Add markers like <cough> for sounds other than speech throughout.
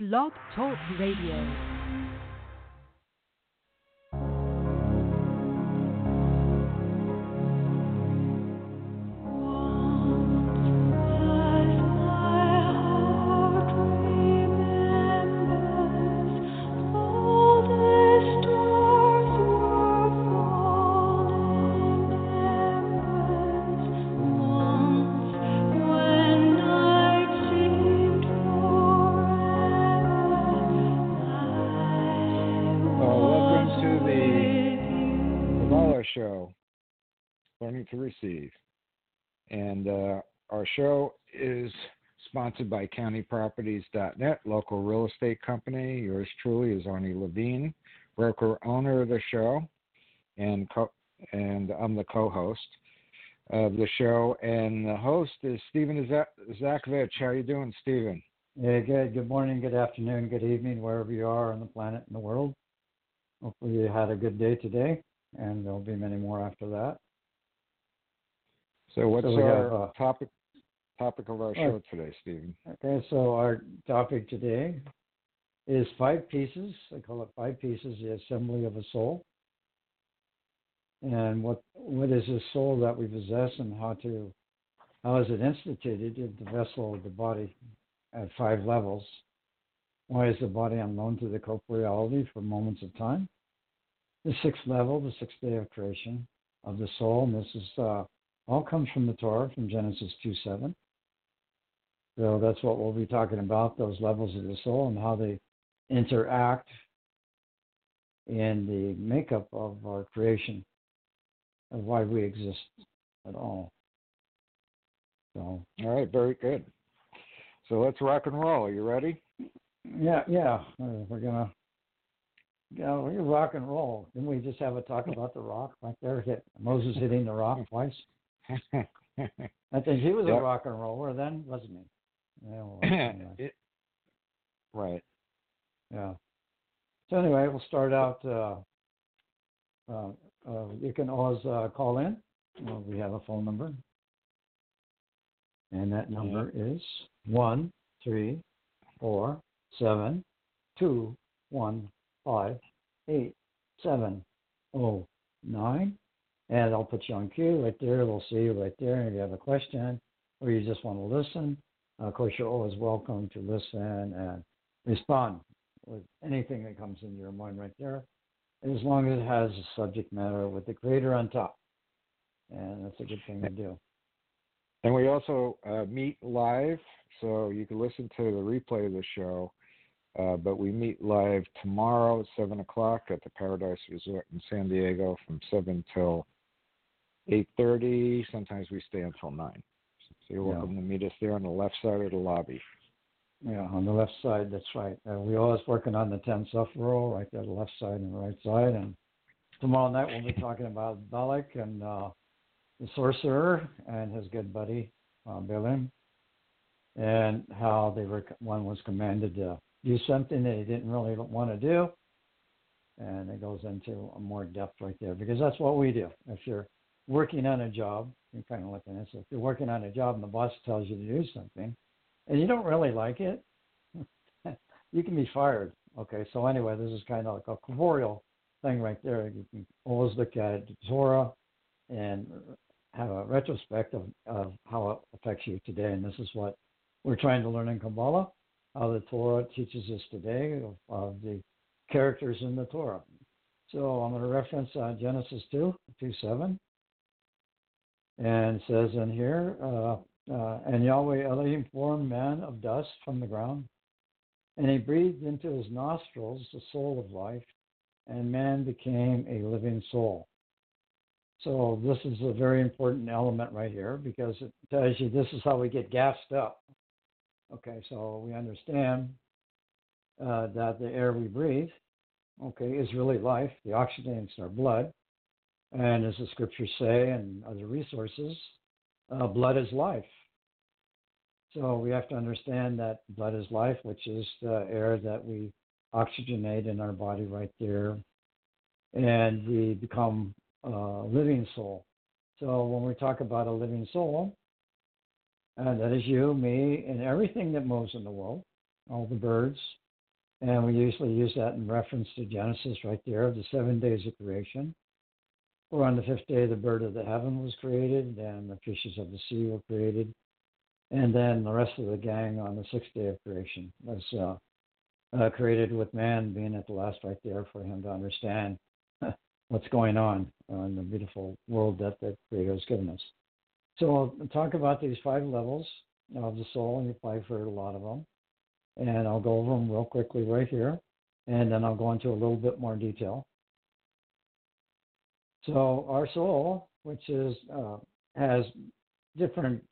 Blog Talk Radio. Show, Learning to Receive. And uh, our show is sponsored by CountyProperties.net, local real estate company. Yours truly is Arnie Levine, broker owner of the show, and co- and I'm the co-host of the show. And the host is Stephen Zakovich. How are you doing, Stephen? Yeah, good. Good morning, good afternoon, good evening, wherever you are on the planet and the world. Hopefully, you had a good day today, and there'll be many more after that. So what's So our have, uh, topic topic of our uh, show today, Stephen? Okay, so our topic today is five pieces. I call it five pieces: the assembly of a soul. And what what is this soul that we possess, and how to how is it instituted in the vessel of the body at five levels? Why is the body unknown to the corporeality for moments of time? The sixth level, the sixth day of creation of the soul, and this is uh, all comes from the Torah, from Genesis 2 7. So that's what we'll be talking about, those levels of the soul and how they interact in the makeup of our creation, of why we exist at all. So, All right, very good. So let's rock and roll. Are you ready? yeah, yeah, uh, we're gonna, yeah, we're rock and roll. Didn't we just have a talk about the rock right there? Hit Moses hitting the rock <laughs> twice. <laughs> I think he was Yep. a rock and roller then, wasn't he? Yeah, well, <clears throat> anyway. It- right. Yeah. So anyway, we'll start out. Uh, uh, uh, you can always uh, call in. Uh, we have a phone number, and that number is one three four seven two one five eight seven oh nine. And I'll put you on cue right there. We'll see you right there. And if you have a question or you just want to listen, of course, you're always welcome to listen and respond with anything that comes into your mind right there, as long as it has a subject matter with the creator on top. And that's a good thing to do. And we also uh, meet live, so you can listen to the replay of the show. Uh, but we meet live tomorrow at 7 o'clock at the Paradise Resort in San Diego from 7 till 8.30. Sometimes we stay until 9. So you're Yeah. welcome to meet us there on the left side of the lobby. Yeah, on the left side, that's right. Uh, we're always working on the 10 Sephirot, right there, the left side and the right side. And tomorrow night we'll be talking about Balak and uh, the sorcerer and his good buddy, uh, and how they were, one was commanded to do something that he didn't really want to do. And it goes into more depth right there because that's what we do. If you're working on a job, you're kind of looking at this. If you're working on a job and the boss tells you to do something, and you don't really like it, <laughs> you can be fired. Okay, so anyway, this is kind of like a corporeal thing right there. You can always look at Torah and have a retrospect of, of how it affects you today. And this is what we're trying to learn in Kabbalah, how the Torah teaches us today of, of the characters in the Torah. So I'm going to reference uh, Genesis 2, 2 7. And says in here, uh, uh, and Yahweh Elohim formed man of dust from the ground, and he breathed into his nostrils the soul of life, and man became a living soul. So this is a very important element right here because it tells you this is how we get gassed up. Okay, so we understand uh, that the air we breathe, okay, is really life. The oxygenates our blood, and as the scriptures say and other resources, uh, blood is life. So we have to understand that blood is life, which is the air that we oxygenate in our body right there, and we become a living soul. So when we talk about a living soul, uh, that is you, me, and everything that moves in the world, all the birds. And we usually use that in reference to Genesis right there, the seven days of creation. Or on the fifth day, the bird of the heaven was created, and the fishes of the sea were created. And then the rest of the gang on the sixth day of creation was uh, uh, created with man being at the last right there for him to understand <laughs> what's going on in the beautiful world that the Creator has given us. So I'll talk about these five levels of the soul, and you've probably heard a lot of them. And I'll go over them real quickly right here, and then I'll go into a little bit more detail. So our soul, which is uh, has different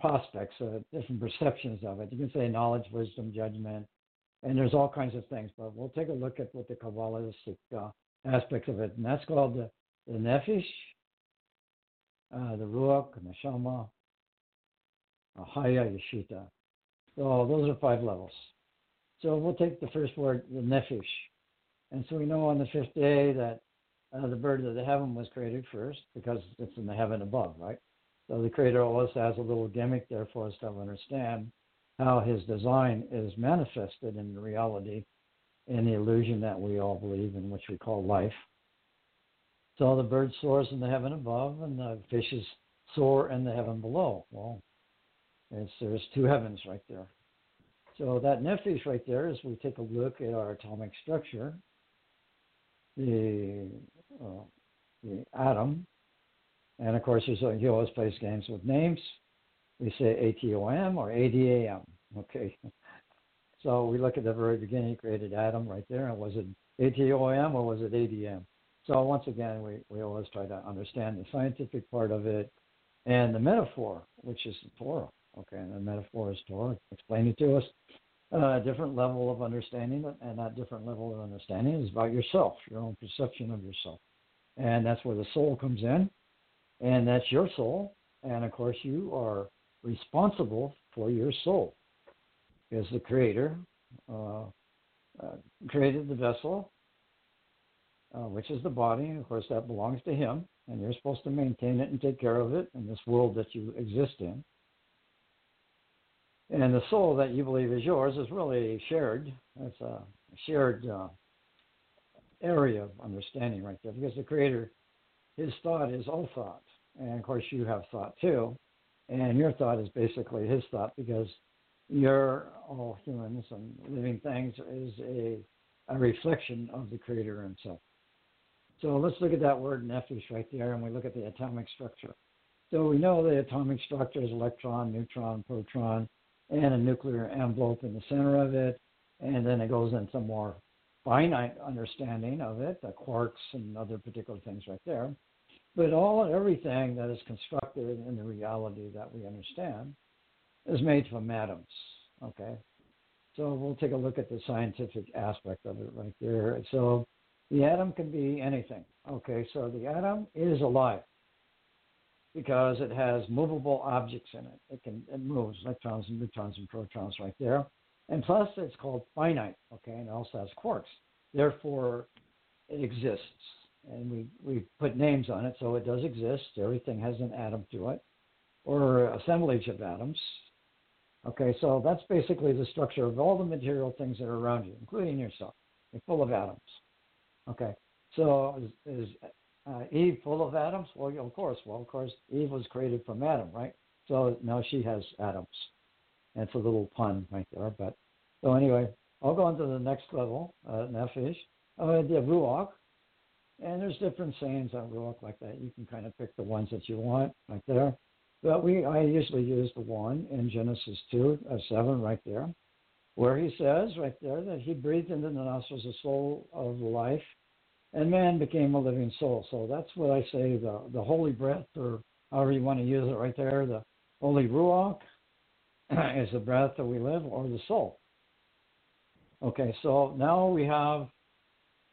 prospects, uh, different perceptions of it. You can say knowledge, wisdom, judgment, and there's all kinds of things. But we'll take a look at what the Kabbalistic uh, aspects of it, and that's called the, the Nefesh, uh, the Ruach, the Neshama, Haya, Yechida. So those are five levels. So we'll take the first word, the Nefesh. And so we know on the fifth day that uh, the bird of the heaven was created first because it's in the heaven above, right? So the Creator always has a little gimmick there for us to understand how His design is manifested in reality in the illusion that we all believe in, which we call life. So the bird soars in the heaven above, and the fishes soar in the heaven below. Well, there's two heavens right there. So that nefesh right there, as we take a look at our atomic structure, the uh, the atom, and of course, there's he always plays games with names. We say ATOM or ADAM. Okay. <laughs> So we look at the very beginning, he created Adam right there, and was it ATOM or was it ADM? So once again, we, we always try to understand the scientific part of it and the metaphor, which is the Torah. Okay, and the metaphor is Torah. Explain it to us. Uh, a different level of understanding, and that different level of understanding is about yourself, your own perception of yourself. And that's where the soul comes in, and that's your soul. And of course, you are responsible for your soul. As the creator uh, uh, created the vessel uh, which is the body. Of course, that belongs to Him, and you're supposed to maintain it and take care of it in this world that you exist in. And the soul that you believe is yours is really shared. It's a shared uh, area of understanding right there, because the Creator, His thought is all thought, and of course you have thought too, and your thought is basically His thought because you're all humans and living things is a a reflection of the Creator Himself. So let's look at that word nefesh right there, and we look at the atomic structure. So we know the atomic structure is electron, neutron, proton, and a nuclear envelope in the center of it. And then it goes into more finite understanding of it, the quarks and other particular things right there. But all and everything that is constructed in the reality that we understand is made from atoms. Okay. So we'll take a look at the scientific aspect of it right there. So the atom can be anything. Okay, so the atom is alive because it has movable objects in it. It can it moves electrons and neutrons and protons right there. And plus it's called finite, okay, and it also has quarks. Therefore it exists. And we, we put names on it, so it does exist. Everything has an atom to it, or assemblage of atoms. Okay, so that's basically the structure of all the material things that are around you, including yourself. You're full of atoms. Okay. So is, is uh, Eve full of atoms? Well, of course. Well, of course, Eve was created from Adam, right? So now she has atoms. And it's a little pun right there. But so anyway, I'll go on to the next level, uh, Nefesh, uh, the Ruach. And there's different sayings on Ruach like that. You can kind of pick the ones that you want right there. But we, I usually use the one in Genesis 2, uh, 7 right there where he says right there that he breathed into the nostrils the soul of life, and man became a living soul. So that's what I say the the holy breath, or however you want to use it right there, the holy ruach, <clears throat> is the breath that we live or the soul. Okay, so now we have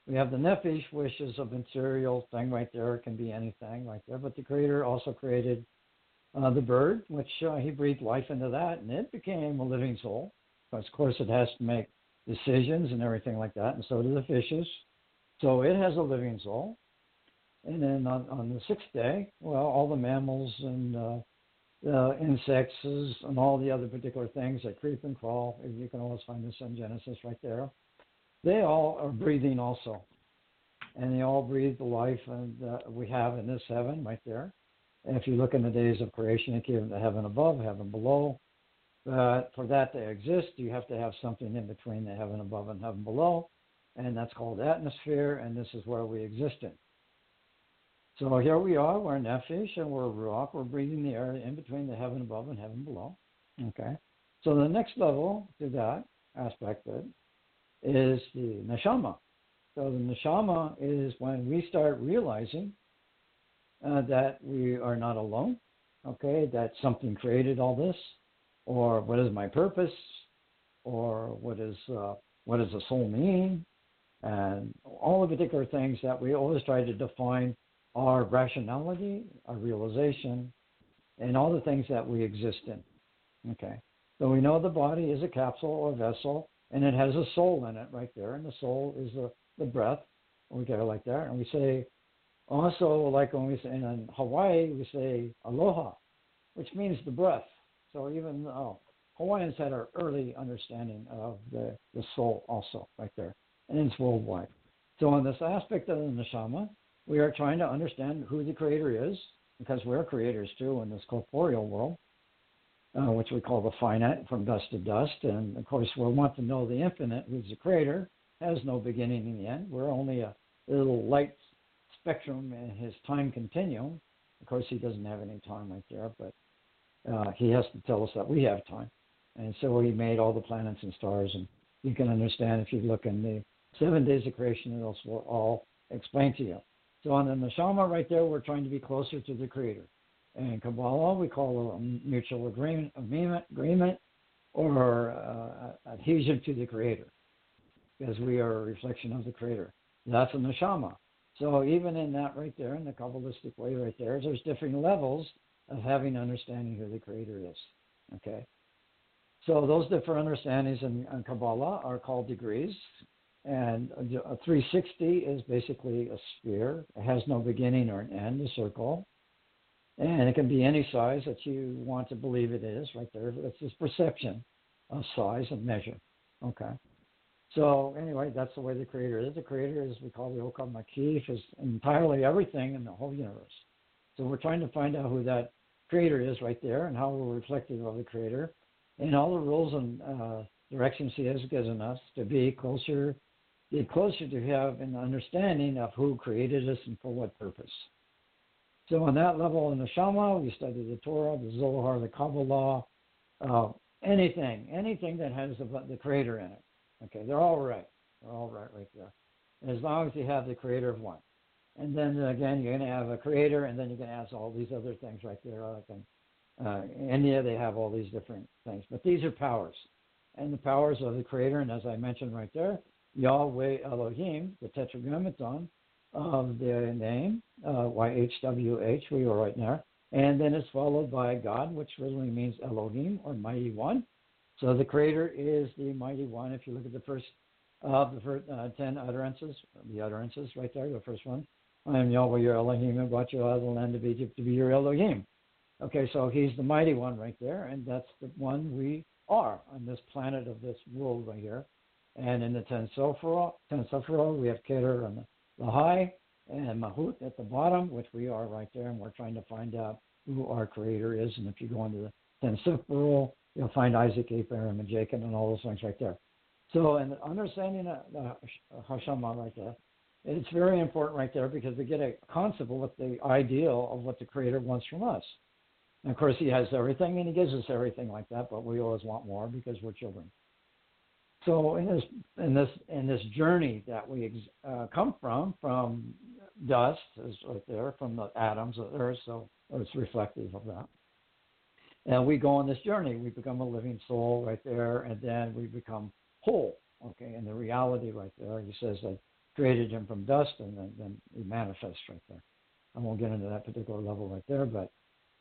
we have the nephesh, which is a material thing right there. It can be anything right there. But the Creator also created uh, the bird, which uh, He breathed life into that, and it became a living soul. Of course, it has to make decisions and everything like that, and so do the fishes. So it has a living soul. And then on, on the sixth day, well, all the mammals and uh, insects and all the other particular things that creep and crawl, you can always find this in Genesis right there. They all are breathing also, and they all breathe the life and uh, we have in this heaven right there. And if you look in the days of creation, it gave the heaven above, heaven below. But for that to exist, you have to have something in between the heaven above and heaven below, and that's called atmosphere, and this is where we exist in. So here we are, we're nephesh, and we're rock. We're breathing the air in between the heaven above and heaven below. Okay. So the next level to that aspect of it is the neshama. So the neshama is when we start realizing uh, that we are not alone. Okay, that something created all this, or what is my purpose, or what is uh, what does the soul mean, and all the particular things that we always try to define our rationality, our realization, and all the things that we exist in. Okay. So we know the body is a capsule or vessel, and it has a soul in it right there, and the soul is the, the breath. We get it like that. And we say, also, like when we say in Hawaii, we say aloha, which means the breath. So even oh, Hawaiians had our early understanding of the, the soul also right there, and it's worldwide. So on this aspect of the neshama, we are trying to understand who the creator is, because we're creators too in this corporeal world, uh, which we call the finite, from dust to dust. And of course, we want to know the infinite, who's the creator, has no beginning and end. We're only a little light spectrum in his time continuum. Of course, he doesn't have any time right there, but uh, he has to tell us that we have time. And so he made all the planets and stars. And you can understand if you look in the seven days of creation, it'll all explain to you. So on the neshama right there, we're trying to be closer to the Creator. And Kabbalah, we call a mutual agreement, agreement or uh, adhesion to the Creator, because we are a reflection of the Creator. That's a neshama. So even in that right there, in the Kabbalistic way right there, there's different levels of having understanding who the Creator is. Okay. So those different understandings in, in Kabbalah are called degrees. And a 360 is basically a sphere. It has no beginning or an end, a circle. And it can be any size that you want to believe it is, right there. It's this perception of size and measure. Okay. So anyway, that's the way the creator is. The creator is we call the Okam Makif, is entirely everything in the whole universe. So we're trying to find out who that creator is right there and how we're reflective of the creator and all the rules and uh, directions he has given us to be closer get closer to have an understanding of who created us and for what purpose. So on that level in the Shama, we study the Torah, the Zohar, the Kabbalah, uh, anything, anything that has the, the Creator in it. Okay, they're all right. They're all right right there. As long as you have the Creator of one. And then again, you're going to have a Creator, and then you're going to ask all these other things right there. Like in uh, India, they have all these different things. But these are powers. And the powers of the Creator, and as I mentioned right there, Yahweh Elohim, the tetragrammaton of the name, uh, YHWH, we are right there, And then it's followed by God, which really means Elohim or Mighty One. So the Creator is the Mighty One. If you look at the first of uh, the first, uh, 10 utterances, the utterances right there, the first one, I am Yahweh your Elohim and brought you out of the land of Egypt to be your Elohim. Okay, so he's the mighty one right there, and that's the one we are on this planet of this world right here. And in the ten Sephirot, we have Keter the high and Malchut at the bottom, which we are right there, and we're trying to find out who our creator is. And if you go into the ten Sephirot, you'll find Isaac, Abraham, and Jacob, and all those things right there. So, in understanding uh, uh, the Hashama right there, it's very important right there because we get a concept of what the ideal of what the Creator wants from us. And of course, He has everything, and He gives us everything like that, but we always want more because we're children. So in this in this in this journey that we uh, come from, from dust is right there, from the atoms of Earth, so it's reflective of that. And we go on this journey. We become a living soul right there, and then we become whole. Okay, and the reality right there, he says that created him from dust, and then, then he manifests right there. I won't get into that particular level right there, but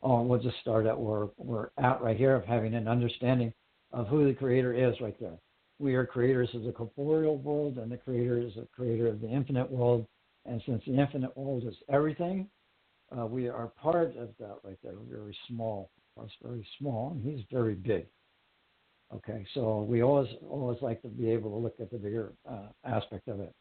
oh, we'll just start at where we're at right here of having an understanding of who the creator is right there. We are creators of the corporeal world, and the creator is a creator of the infinite world. And since the infinite world is everything, uh, we are part of that right there. We're very small. Us very small, and he's very big. Okay, so we always always like to be able to look at the bigger uh, aspect of it.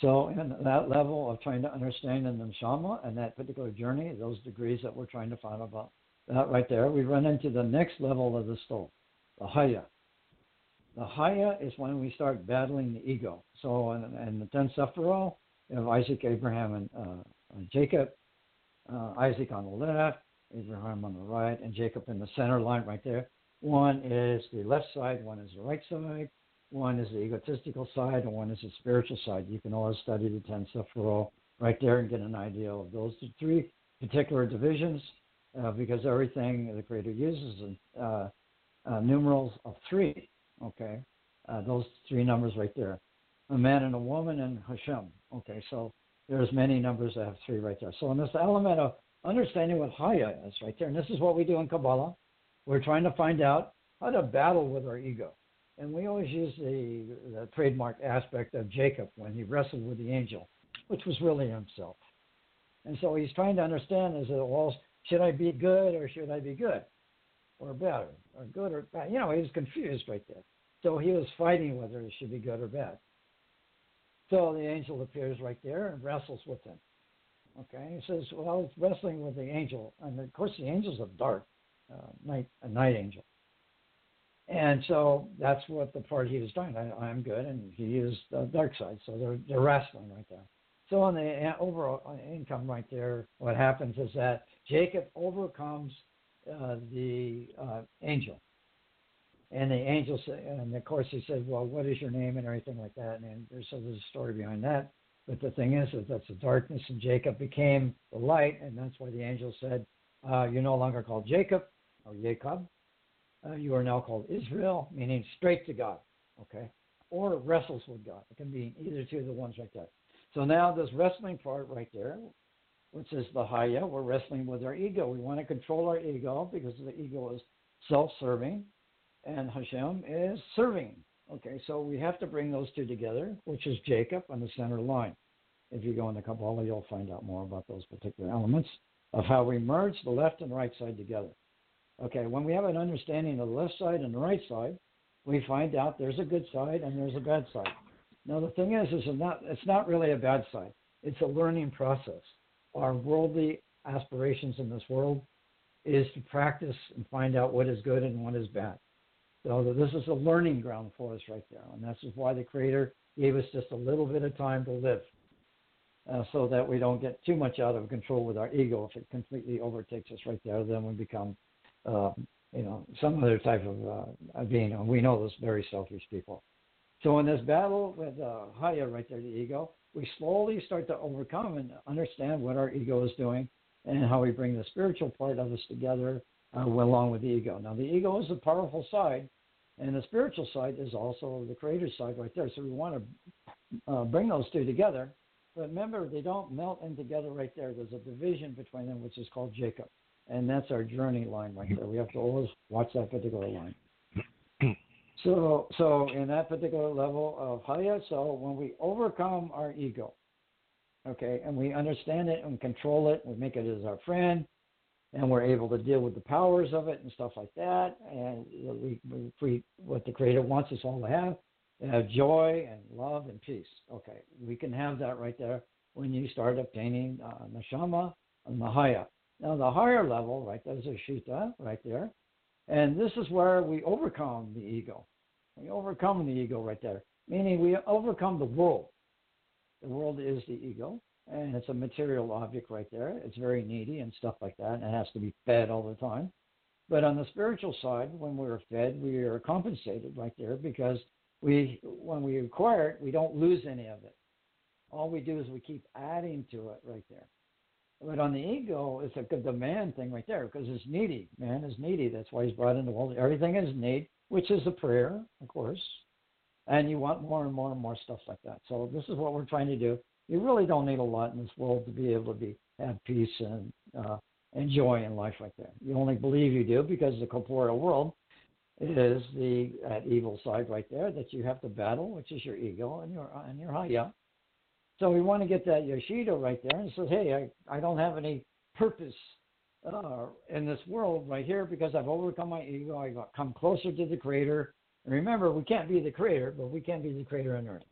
So, in that level of trying to understand in the neshama and that particular journey, those degrees that we're trying to find about that right there, we run into the next level of the soul, the haya. The haya is when we start battling the ego. So, in, in the ten sephiroth, you have Isaac, Abraham, and uh, Jacob. Uh, Isaac on the left, Abraham on the right, and Jacob in the center line right there. One is the left side, one is the right side. One is the egotistical side, and one is the spiritual side. You can always study the ten sephiroth right there and get an idea of those three particular divisions, uh, because everything the Creator uses uh, uh, numerals of three. Okay, uh, those three numbers right there, a man and a woman and Hashem. Okay, so there's many numbers that have three right there. So in this element of understanding what Haya is right there, and this is what we do in Kabbalah, we're trying to find out how to battle with our ego. And we always use the, the trademark aspect of Jacob when he wrestled with the angel, which was really himself. And so he's trying to understand is it well, should I be good or should I be good? Or bad or good or bad? You know, he was confused right there. So he was fighting whether he should be good or bad. So the angel appears right there and wrestles with him. Okay, he says, "Well, it's wrestling with the angel, and of course the angel's a dark uh, night, a night angel. And so that's what the part he was doing. I, am good, and he is the dark side. So they're they're wrestling right there. So on the overall income right there, what happens is that Jacob overcomes uh, the uh, angel, and the angel said, and of course he said, "Well, what is your name?" and everything like that. And there's so there's a story behind that. But the thing is, is that's the darkness, and Jacob became the light, and that's why the angel said, uh, "You're no longer called Jacob or Jacob, uh, you are now called Israel, meaning straight to God, okay? Or wrestles with God. It can be either two of the ones like that. So now this wrestling part right there, which is the Haya, we're wrestling with our ego. We want to control our ego because the ego is self-serving, and Hashem is serving. Okay, so we have to bring those two together, which is Jacob on the center line. If you go into Kabbalah, you'll find out more about those particular elements of how we merge the left and right side together. Okay, when we have an understanding of the left side and the right side, we find out there's a good side and there's a bad side. Now the thing is, is it's not it's not really a bad side. It's a learning process. Our worldly aspirations in this world is to practice and find out what is good and what is bad. So this is a learning ground for us right there, and that's why the Creator gave us just a little bit of time to live, uh, so that we don't get too much out of control with our ego. If it completely overtakes us right there, then we become uh, you know, some other type of uh, being. And we know those very selfish people. So in this battle with uh, Haya right there, the ego, we slowly start to overcome and understand what our ego is doing and how we bring the spiritual part of us together uh, along with the ego. Now, the ego is a powerful side, and the spiritual side is also the creator side right there. So we want to uh, bring those two together. But remember, they don't melt in together right there. There's a division between them, which is called Jacob and that's our journey line right there. We have to always watch that particular line. <clears throat> So, so in that particular level of Haya, so when we overcome our ego, okay, and we understand it and control it, we make it as our friend, and we're able to deal with the powers of it and stuff like that, and we, we, we what the Creator wants us all to have, have joy and love and peace. Okay, we can have that right there when you start obtaining uh, neshama and mahaya. Now, the higher level, right, there's a Shita right there. And this is where we overcome the ego. We overcome the ego right there, meaning we overcome the world. The world is the ego, and it's a material object right there. It's very needy and stuff like that, and it has to be fed all the time. But on the spiritual side, when we're fed, we are compensated right there because we, when we acquire it, we don't lose any of it. All we do is we keep adding to it right there. But on the ego, it's a good demand thing right there because it's needy. Man is needy. That's why he's brought into the world. Everything is need, which is a prayer, of course. And you want more and more and more stuff like that. So this is what we're trying to do. You really don't need a lot in this world to be able to be have peace and uh, in life like that. You only believe you do because the corporeal world is the evil side right there that you have to battle, which is your ego and your and your haya. So we want to get that Yechida right there and says, hey, I, I don't have any purpose uh, in this world right here because I've overcome my ego. I've come closer to the Creator. And remember, we can't be the Creator, but we can be the Creator on Earth.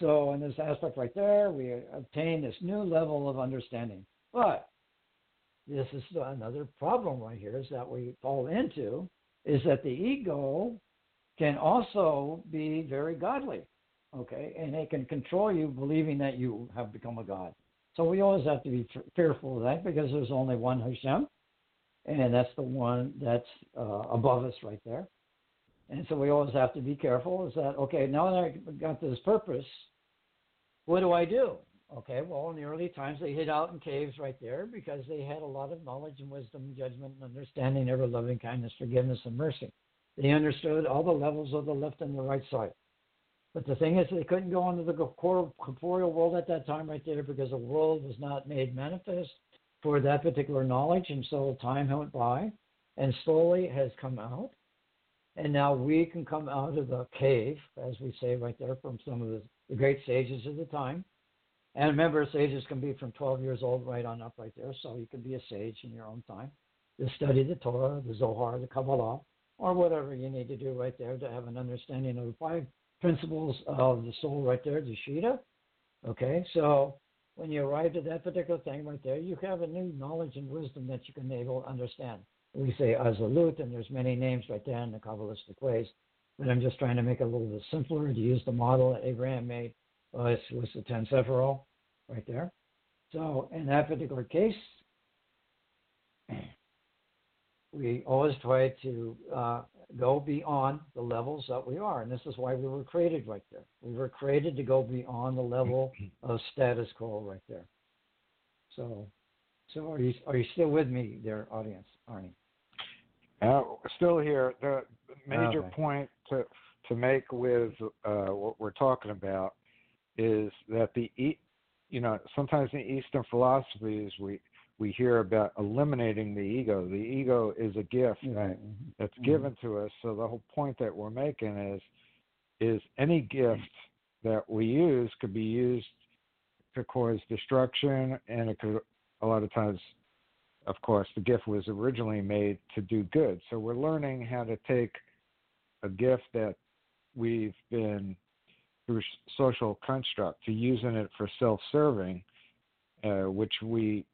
So in this aspect right there, we obtain this new level of understanding. But this is another problem right here is that we fall into is that the ego can also be very godly, okay, and it can control you believing that you have become a god. So we always have to be fearful of that because there's only one Hashem, and that's the one that's uh, above us right there. And so we always have to be careful. Is that okay? Now that I got this purpose, what do I do? Okay, well, in the early times, they hid out in caves right there because they had a lot of knowledge and wisdom, judgment, and understanding, ever loving kindness, forgiveness, and mercy. They understood all the levels of the left and the right side. But the thing is, they couldn't go into the corporeal world at that time right there because the world was not made manifest for that particular knowledge. And so time went by and slowly has come out. And now we can come out of the cave, as we say right there, from some of the, great sages of the time and remember, sages can be from 12 years old right on up right there, so you can be a sage in your own time. To study the Torah, the Zohar, the Kabbalah, or whatever you need to do right there to have an understanding of the five principles of the soul right there, the Shita. Okay, so when you arrive at that particular thing right there, you have a new knowledge and wisdom that you can able to understand. We say Atzilut, and there's many names right there in the Kabbalistic ways, but I'm just trying to make it a little bit simpler to use the model that Abraham made uh, this was the 10 Sephiroth right there. So in that particular case, we always try to uh, go beyond the levels that we are, and this is why we were created right there. We were created to go beyond the level <clears throat> of status quo right there. So, so are you are you still with me, there, audience, Arnie? Uh, still here. The major okay. point to to make with uh, what we're talking about is that the you know sometimes in Eastern philosophies we we hear about eliminating the ego. The ego is a gift right. that's mm-hmm. given to us. So the whole point that we're making is is any gift that we use could be used to cause destruction, and it could a lot of times, of course, the gift was originally made to do good. So we're learning how to take a gift that we've been through social construct to using it for self-serving, uh, which we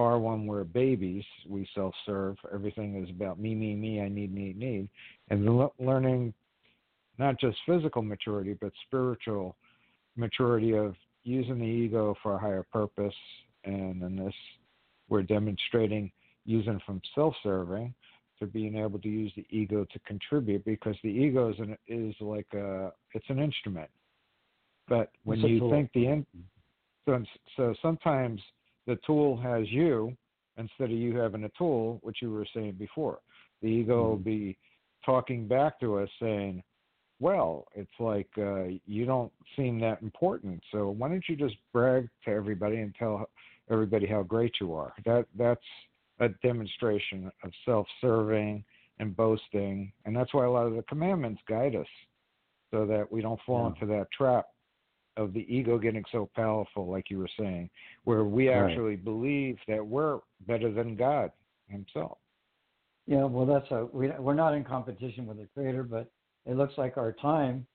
are when we're babies. We self-serve. Everything is about me, me, me. I need, need, need, and learning not just physical maturity but spiritual maturity of using the ego for a higher purpose. And in this, we're demonstrating using from self-serving to being able to use the ego to contribute because the ego is, an, is like a it's an instrument but when you think the in, so, so sometimes the tool has you instead of you having a tool, which you were saying before. The ego mm-hmm. will be talking back to us saying, well, it's like uh, you don't seem that important. So why don't you just brag to everybody and tell everybody how great you are? That that's a demonstration of self-serving and boasting, and that's why a lot of the commandments guide us, so that we don't fall yeah. into that trap of the ego getting so powerful, like you were saying, where we actually right. believe that we're better than God Himself. Yeah, well, that's a we, we're not in competition with the Creator, but it looks like our time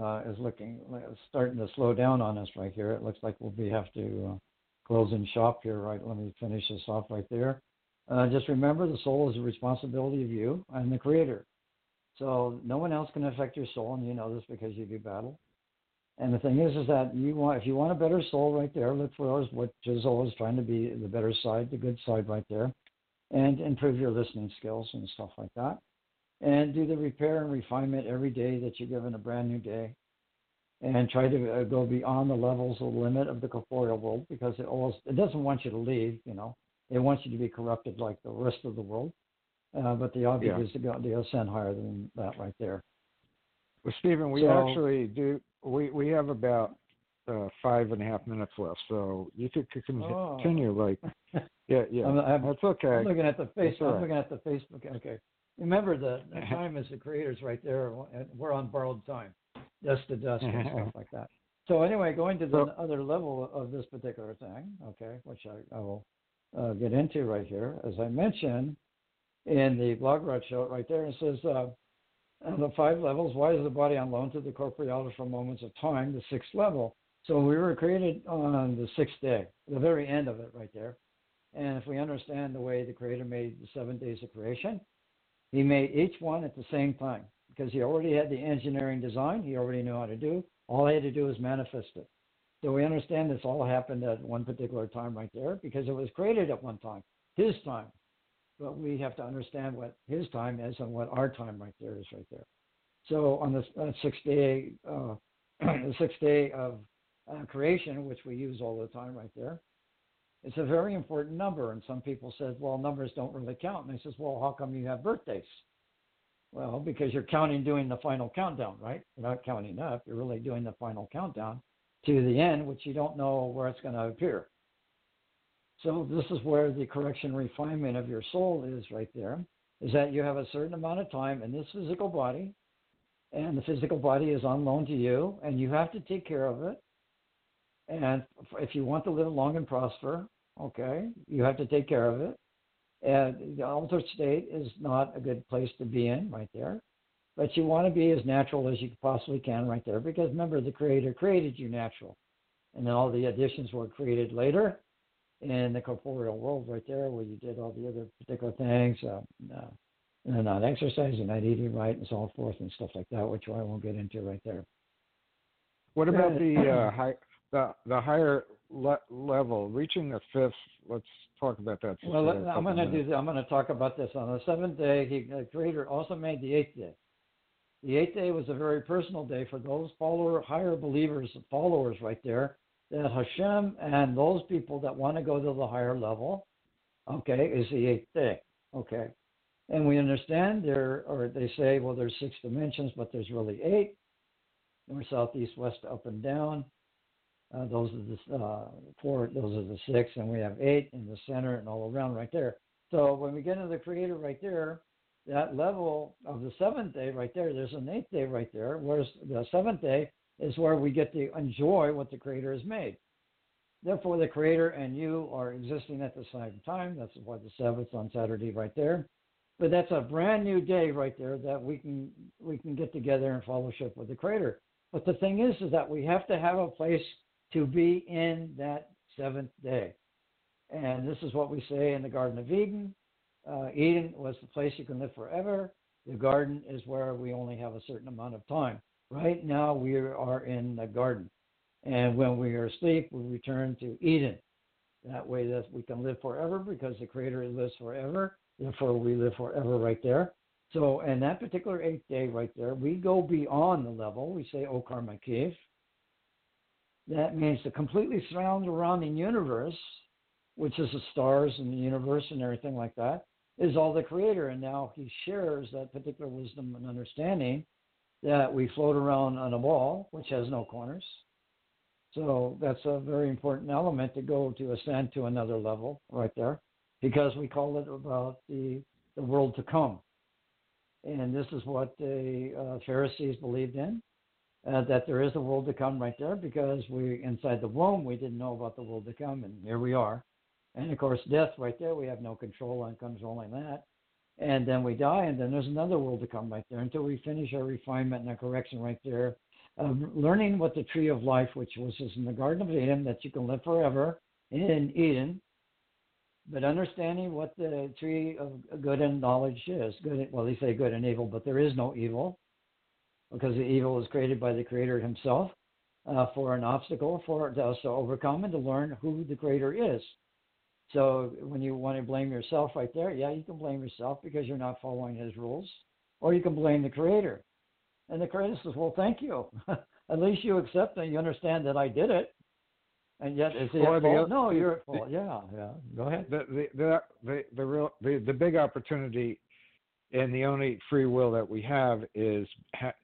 uh, is looking starting to slow down on us right here. It looks like we'll be have to uh, close in shop here. Right, let me finish this off right there. Uh, just remember, the soul is a responsibility of you and the Creator. So no one else can affect your soul, and you know this because you do battle. And the thing is, is that you want if you want a better soul right there, look for those which is always trying to be the better side, the good side right there, and improve your listening skills and stuff like that. And do the repair and refinement every day that you're given a brand new day. and try to uh, go beyond the levels of limit of the corporeal world because it always it doesn't want you to leave. You know, it wants you to be corrupted like the rest of the world. Uh, but the object Yeah. is to go to ascend higher than that right there. Well, Stephen, we So- actually do. We we have about uh, five and a half minutes left, so you could, Oh. continue. Like, <laughs> yeah, yeah, I'm- I'm- that's okay. I'm looking at the face. I'm looking at the Facebook. Okay, remember the, <laughs> the time is the creators right there. and We're on borrowed time, dust to dust and <laughs> stuff like that. So anyway, going to the So- other level of this particular thing, okay, which I, I will uh, get into right here, as I mentioned in the blog rot show right there, it says uh, on the five levels. Why is the body on loan to the corporeality for moments of time? The sixth level. So we were created on the sixth day, the very end of it right there. And if we understand the way the Creator made the seven days of creation, He made each one at the same time because He already had the engineering design. He already knew how to do. All He had to do was manifest it. So we understand this all happened at one particular time right there because it was created at one time, His time. But we have to understand what His time is and what our time right there is right there. So on the uh, sixth day, uh, <clears throat> the sixth day of uh, creation, which we use all the time right there, it's a very important number. And some people said, well, numbers don't really count. And I says, well, how come you have birthdays? Well, because you're counting doing the final countdown, right? You're not counting up. You're really doing the final countdown to the end, which you don't know where it's going to appear. So this is where the correction refinement of your soul is right there, is that you have a certain amount of time in this physical body, and the physical body is on loan to you, and you have to take care of it. And if you want to live long and prosper, okay, you have to take care of it. And the altered state is not a good place to be in right there. But you want to be as natural as you possibly can right there because remember, the Creator created you natural. And then all the additions were created later in the corporeal world right there where you did all the other particular things. Uh, uh, and not exercising, not eating right, and so forth, and stuff like that, which I won't get into right there. What about the uh, <clears throat> high, the the higher le- level, reaching the fifth? Let's talk about that. Well, I'm going to do. I'm going to talk about this on the seventh day. He, the Creator, also made the eighth day. The eighth day was a very personal day for those follower, higher believers, followers, right there. That Hashem and those people that want to go to the higher level, okay, is the eighth day. Okay, and we understand there, or they say, well, there's six dimensions, but there's really eight: north, south, east, west, up, and down. Uh, those are the uh, four. Those are the six, and we have eight in the center and all around right there. So when we get into the Creator right there, that level of the seventh day right there, there's an eighth day right there. Whereas the seventh day is where we get to enjoy what the Creator has made. Therefore, the Creator and you are existing at the same time. That's why the seventh on Saturday right there. But that's a brand new day right there that we can we can get together and fellowship with the Creator. But the thing is, is that we have to have a place to be in that seventh day. And this is what we say in the Garden of Eden. Uh, Eden was the place you can live forever. The garden is where we only have a certain amount of time. Right now, we are in the garden. And when we are asleep, we return to Eden. That way, that we can live forever because the Creator lives forever. Therefore, we live forever right there. So, in that particular eighth day right there, we go beyond the level. We say, O Karma Cave. That means to completely surround the universe, which is the stars and the universe and everything like that, is all the creator. And now he shares that particular wisdom and understanding that we float around on a ball, which has no corners. So that's a very important element to go to ascend to another level right there, because we call it about the, the world to come. And this is what the uh, Pharisees believed in uh, that there is a world to come right there because we inside the womb we didn't know about the world to come and here we are and of course death right there we have no control on controlling that and then we die and then there's another world to come right there until we finish our refinement and our correction right there of learning what the tree of life which was in the garden of eden that you can live forever in eden but understanding what the tree of good and knowledge is good well they say good and evil but there is no evil because the evil is created by the Creator Himself uh, for an obstacle for us to overcome and to learn who the Creator is. So when you want to blame yourself right there, yeah, you can blame yourself because you're not following His rules, or you can blame the Creator. And the Creator says, "Well, thank you. <laughs> at least you accept and you understand that I did it. And yet, is he the fault? No, you're at the- fault. Yeah, yeah. Go ahead. the the the the, the real the, the big opportunity and the only free will that we have is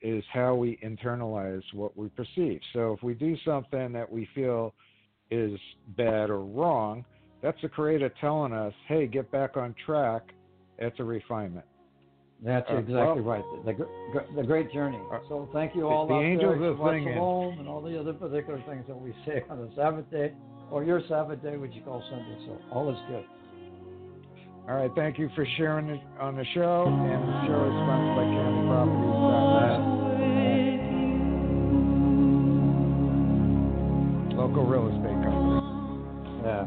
is how we internalize what we perceive. So if we do something that we feel is bad or wrong, that's the creator telling us, "Hey, get back on track." It's a refinement. That's Uh, exactly well- right. The, gr- the great journey. Uh, So thank you the- all the out angels there. Shabbat singing. Shalom and all the other particular things that we say on the Sabbath day or your Sabbath day, which you call Sunday. So all is good. All right, thank you for sharing it on the show, and the show is sponsored by CountyProperties.net. Local real estate company. Yeah.